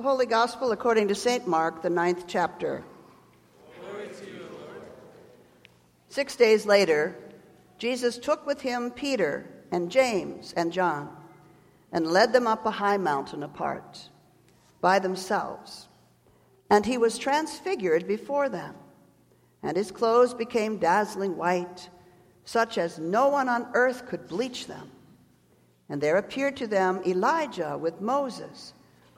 The Holy Gospel according to St. Mark, the ninth chapter. You, Six days later, Jesus took with him Peter and James and John and led them up a high mountain apart by themselves. And he was transfigured before them, and his clothes became dazzling white, such as no one on earth could bleach them. And there appeared to them Elijah with Moses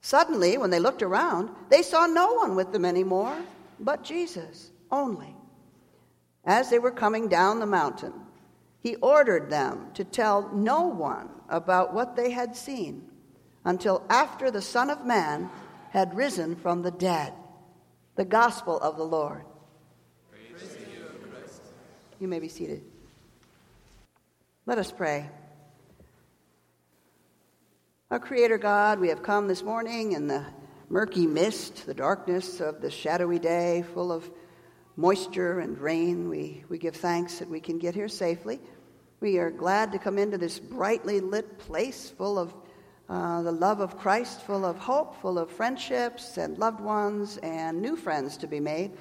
Suddenly, when they looked around, they saw no one with them anymore but Jesus only. As they were coming down the mountain, he ordered them to tell no one about what they had seen until after the Son of Man had risen from the dead. The gospel of the Lord. You, you may be seated. Let us pray. Our Creator God, we have come this morning in the murky mist, the darkness of the shadowy day, full of moisture and rain. We, we give thanks that we can get here safely. We are glad to come into this brightly lit place full of uh, the love of Christ, full of hope, full of friendships and loved ones and new friends to be made.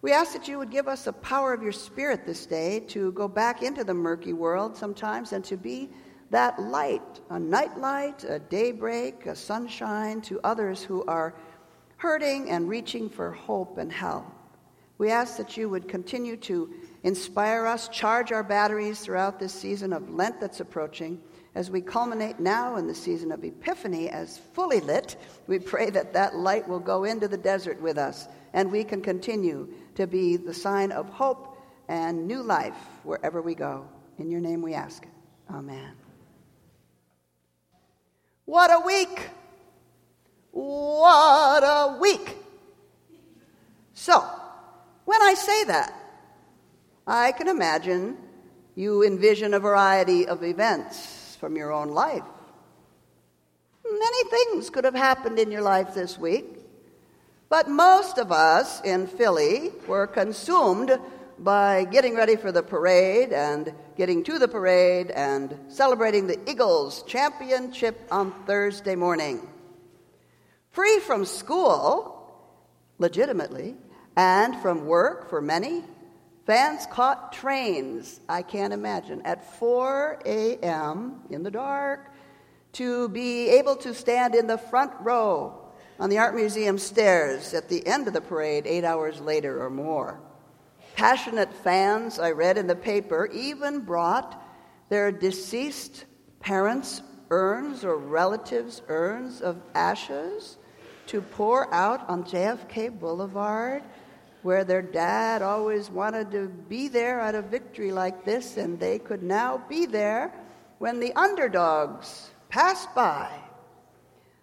We ask that you would give us the power of your Spirit this day to go back into the murky world sometimes and to be that light, a night light, a daybreak, a sunshine to others who are hurting and reaching for hope and help. We ask that you would continue to inspire us, charge our batteries throughout this season of Lent that's approaching. As we culminate now in the season of Epiphany as fully lit, we pray that that light will go into the desert with us and we can continue to be the sign of hope and new life wherever we go. In your name we ask. Amen. What a week! What a week! So, when I say that, I can imagine you envision a variety of events from your own life. Many things could have happened in your life this week, but most of us in Philly were consumed by getting ready for the parade and getting to the parade and celebrating the Eagles championship on Thursday morning. Free from school, legitimately, and from work for many, fans caught trains, I can't imagine, at 4 a.m. in the dark to be able to stand in the front row on the Art Museum stairs at the end of the parade eight hours later or more. Passionate fans, I read in the paper, even brought their deceased parents' urns or relatives' urns of ashes to pour out on JFK Boulevard, where their dad always wanted to be there at a victory like this, and they could now be there when the underdogs passed by.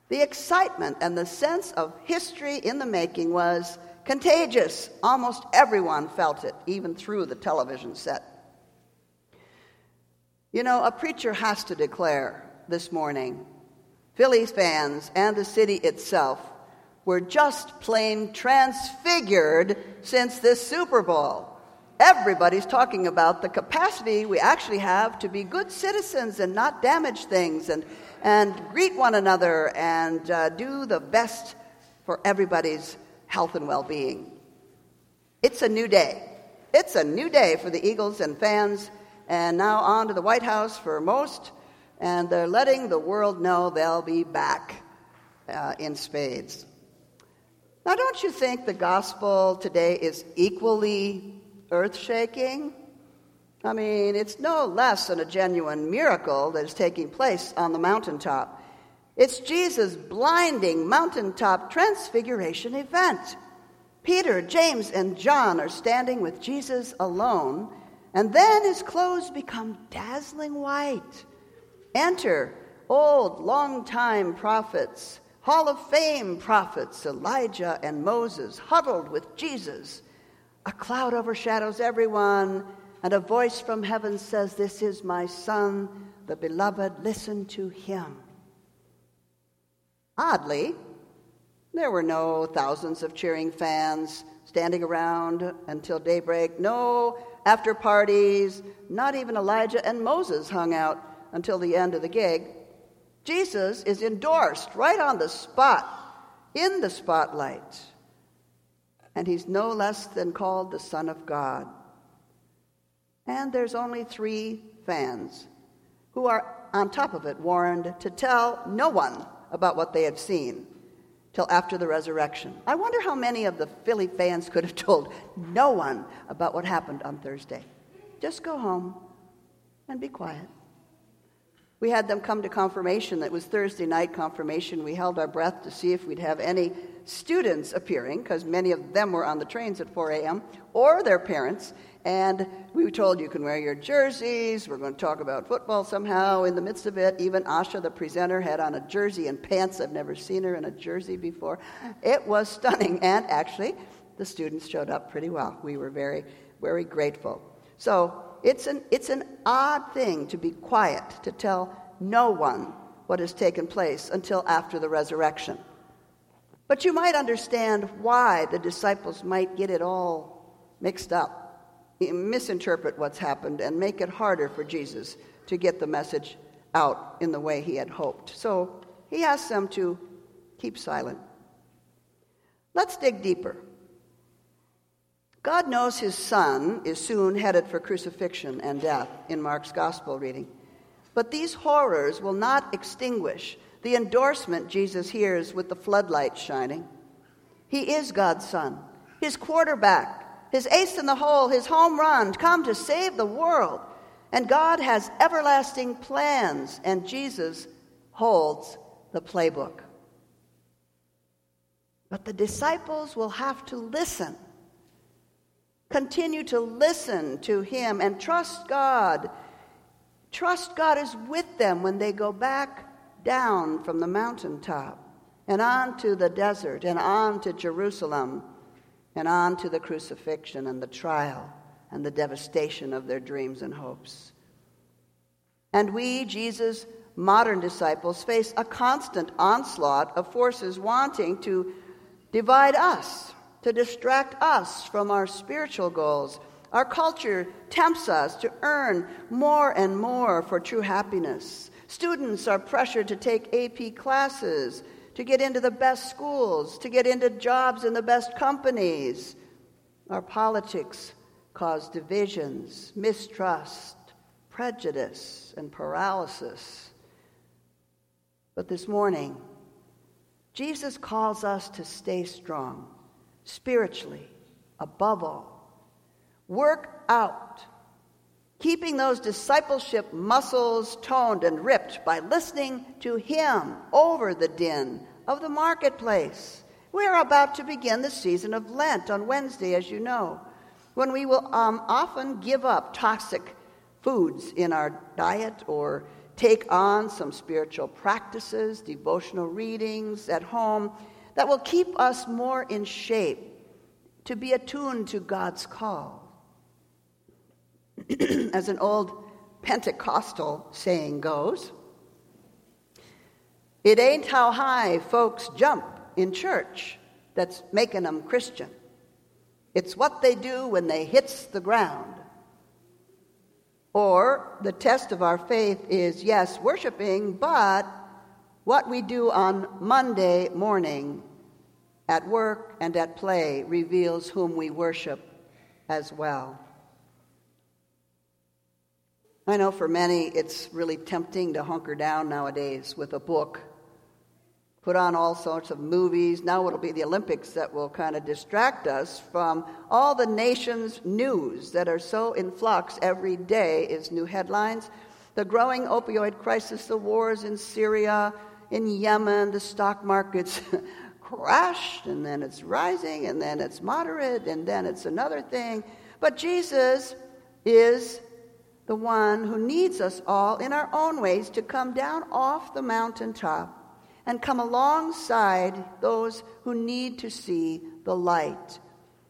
The excitement and the sense of history in the making was Contagious. Almost everyone felt it, even through the television set. You know, a preacher has to declare this morning Phillies fans and the city itself were just plain transfigured since this Super Bowl. Everybody's talking about the capacity we actually have to be good citizens and not damage things and, and greet one another and uh, do the best for everybody's health and well being. It's a new day. It's a new day for the Eagles and fans, and now on to the White House for most, and they're letting the world know they'll be back uh, in spades. Now, don't you think the gospel today is equally earth shaking? I mean, it's no less than a genuine miracle that is taking place on the mountaintop. It's Jesus' blinding mountaintop transfiguration event. Peter, James, and John are standing with Jesus alone, and then his clothes become dazzling white. Enter old, long-time prophets Hall of Fame prophets Elijah and Moses huddled with Jesus. A cloud overshadows everyone, and a voice from heaven says, This is my Son, the beloved. Listen to him. Oddly, there were no thousands of cheering fans standing around until daybreak, no after parties, not even Elijah and Moses hung out until the end of the gig. Jesus is endorsed right on the spot, in the spotlight. And he's no less than called the Son of God. And there's only three fans who are, on top of it, warned to tell no one about what they had seen till after the resurrection. I wonder how many of the Philly fans could have told no one about what happened on Thursday. Just go home and be quiet. We had them come to confirmation. That was Thursday night confirmation. We held our breath to see if we'd have any students appearing, because many of them were on the trains at 4 a.m., or their parents. And we were told you can wear your jerseys. We're going to talk about football somehow in the midst of it. Even Asha, the presenter, had on a jersey and pants. I've never seen her in a jersey before. It was stunning. And actually, the students showed up pretty well. We were very, very grateful. So it's an, it's an odd thing to be quiet, to tell no one what has taken place until after the resurrection. But you might understand why the disciples might get it all mixed up, misinterpret what's happened, and make it harder for Jesus to get the message out in the way he had hoped. So he asks them to keep silent. Let's dig deeper. God knows his son is soon headed for crucifixion and death in Mark's gospel reading. But these horrors will not extinguish the endorsement Jesus hears with the floodlights shining. He is God's son, his quarterback, his ace in the hole, his home run, come to save the world. And God has everlasting plans, and Jesus holds the playbook. But the disciples will have to listen Continue to listen to Him and trust God. Trust God is with them when they go back down from the mountaintop and on to the desert and on to Jerusalem and on to the crucifixion and the trial and the devastation of their dreams and hopes. And we, Jesus' modern disciples, face a constant onslaught of forces wanting to divide us to distract us from our spiritual goals. Our culture tempts us to earn more and more for true happiness. Students are pressured to take AP classes, to get into the best schools, to get into jobs in the best companies. Our politics cause divisions, mistrust, prejudice, and paralysis. But this morning, Jesus calls us to stay strong spiritually, above all. Work out, keeping those discipleship muscles toned and ripped by listening to Him over the din of the marketplace. We are about to begin the season of Lent on Wednesday, as you know, when we will um, often give up toxic foods in our diet or take on some spiritual practices, devotional readings at home that will keep us more in shape to be attuned to God's call. As an old Pentecostal saying goes, it ain't how high folks jump in church that's making them Christian. It's what they do when they hits the ground. Or the test of our faith is yes, worshiping, but what we do on Monday morning at work and at play reveals whom we worship as well. I know for many it's really tempting to hunker down nowadays with a book, put on all sorts of movies. Now it'll be the Olympics that will kind of distract us from all the nation's news that are so in flux every day is new headlines. The growing opioid crisis, the wars in Syria, in Yemen, the stock markets crashed, and then it's rising, and then it's moderate, and then it's another thing. But Jesus is the one who needs us all in our own ways to come down off the mountaintop and come alongside those who need to see the light.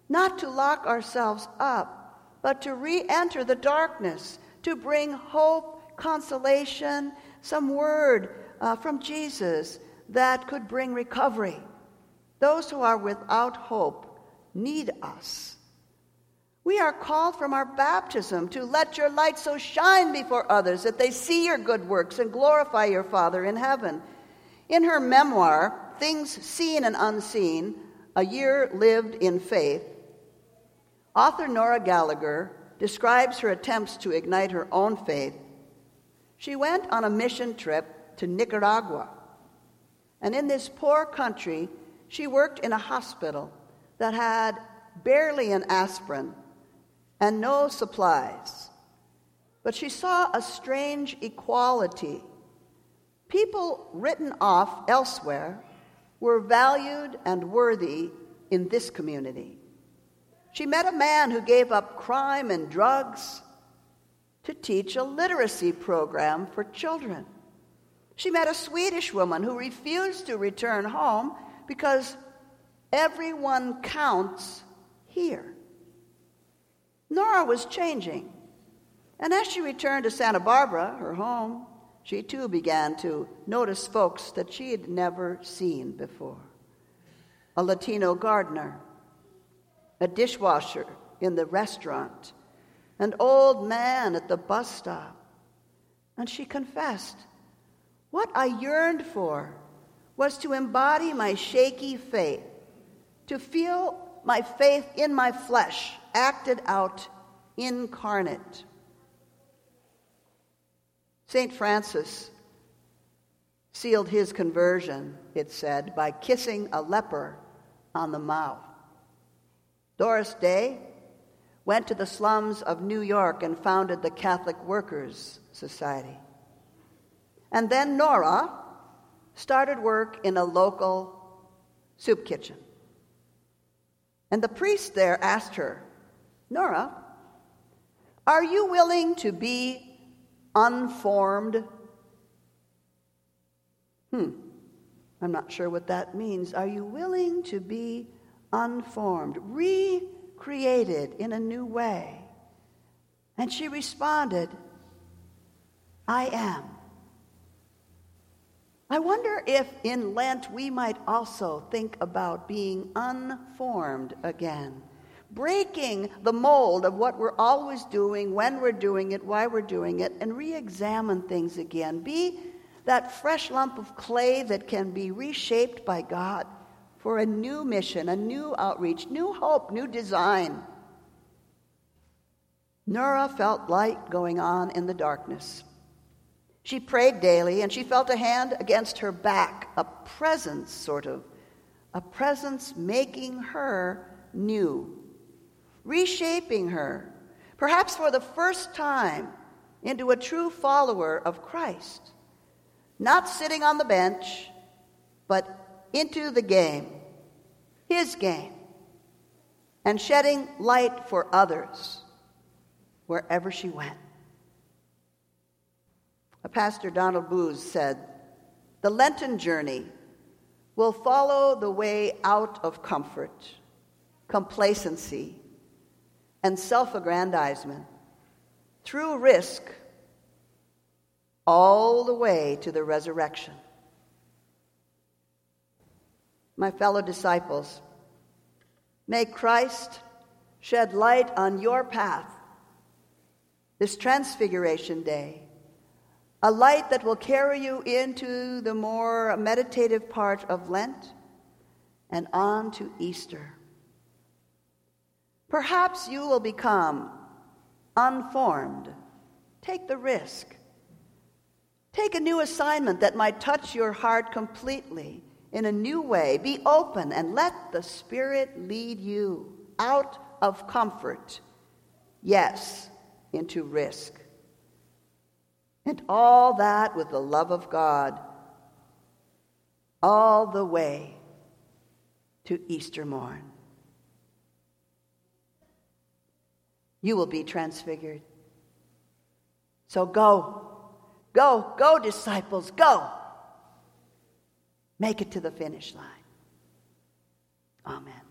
Not to lock ourselves up, but to re enter the darkness, to bring hope, consolation, some word uh, from Jesus that could bring recovery. Those who are without hope need us. We are called from our baptism to let your light so shine before others that they see your good works and glorify your Father in heaven. In her memoir, Things Seen and Unseen A Year Lived in Faith, author Nora Gallagher describes her attempts to ignite her own faith. She went on a mission trip to Nicaragua. And in this poor country, she worked in a hospital that had barely an aspirin and no supplies. But she saw a strange equality. People written off elsewhere were valued and worthy in this community. She met a man who gave up crime and drugs to teach a literacy program for children. She met a Swedish woman who refused to return home because everyone counts here. Nora was changing. And as she returned to Santa Barbara, her home, she too began to notice folks that she had never seen before a Latino gardener, a dishwasher in the restaurant, an old man at the bus stop. And she confessed, What I yearned for was to embody my shaky faith, to feel my faith in my flesh acted out incarnate. St. Francis sealed his conversion, it said, by kissing a leper on the mouth. Dorothy Day went to the slums of New York and founded the Catholic Workers Society. And then Nora started work in a local soup kitchen. And the priest there asked her, Nora, are you willing to be unformed? Hmm, I'm not sure what that means. Are you willing to be unformed, recreated in a new way? And she responded, I am. I wonder if in Lent we might also think about being unformed again, breaking the mold of what we're always doing, when we're doing it, why we're doing it, and re examine things again. Be that fresh lump of clay that can be reshaped by God for a new mission, a new outreach, new hope, new design. Nora felt light going on in the darkness. She prayed daily, and she felt a hand against her back, a presence, sort of, a presence making her new, reshaping her, perhaps for the first time, into a true follower of Christ. Not sitting on the bench, but into the game, his game, and shedding light for others wherever she went. A pastor Donald Booz said, The Lenten journey will follow the way out of comfort, complacency, and self aggrandizement through risk all the way to the resurrection. My fellow disciples, may Christ shed light on your path this Transfiguration Day a light that will carry you into the more meditative part of Lent and on to Easter. Perhaps you will become unformed. Take the risk. Take a new assignment that might touch your heart completely in a new way. Be open and let the Spirit lead you out of comfort, yes, into risk. And all that with the love of God, all the way to Easter morn. you will be transfigured. So go, go, go, disciples, go. Make it to the finish line. Amen.